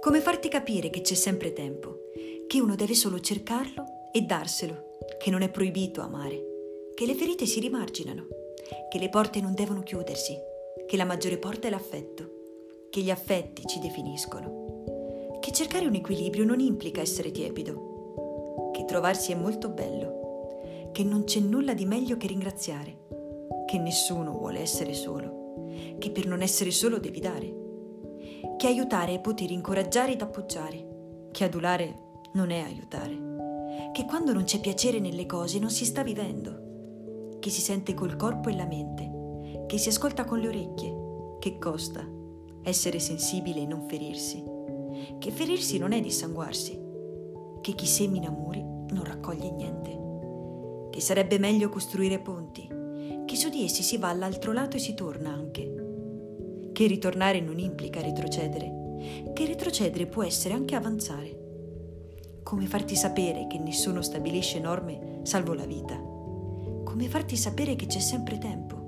Come farti capire che c'è sempre tempo, che uno deve solo cercarlo e darselo, che non è proibito amare, che le ferite si rimarginano, che le porte non devono chiudersi, che la maggiore porta è l'affetto, che gli affetti ci definiscono, che cercare un equilibrio non implica essere tiepido, che trovarsi è molto bello, che non c'è nulla di meglio che ringraziare, che nessuno vuole essere solo, che per non essere solo devi dare che aiutare è poter incoraggiare ed appoggiare, che adulare non è aiutare, che quando non c'è piacere nelle cose non si sta vivendo, che si sente col corpo e la mente, che si ascolta con le orecchie, che costa essere sensibile e non ferirsi, che ferirsi non è dissanguarsi, che chi semina muri non raccoglie niente, che sarebbe meglio costruire ponti, che su di essi si va all'altro lato e si torna anche che ritornare non implica retrocedere, che retrocedere può essere anche avanzare. Come farti sapere che nessuno stabilisce norme salvo la vita? Come farti sapere che c'è sempre tempo?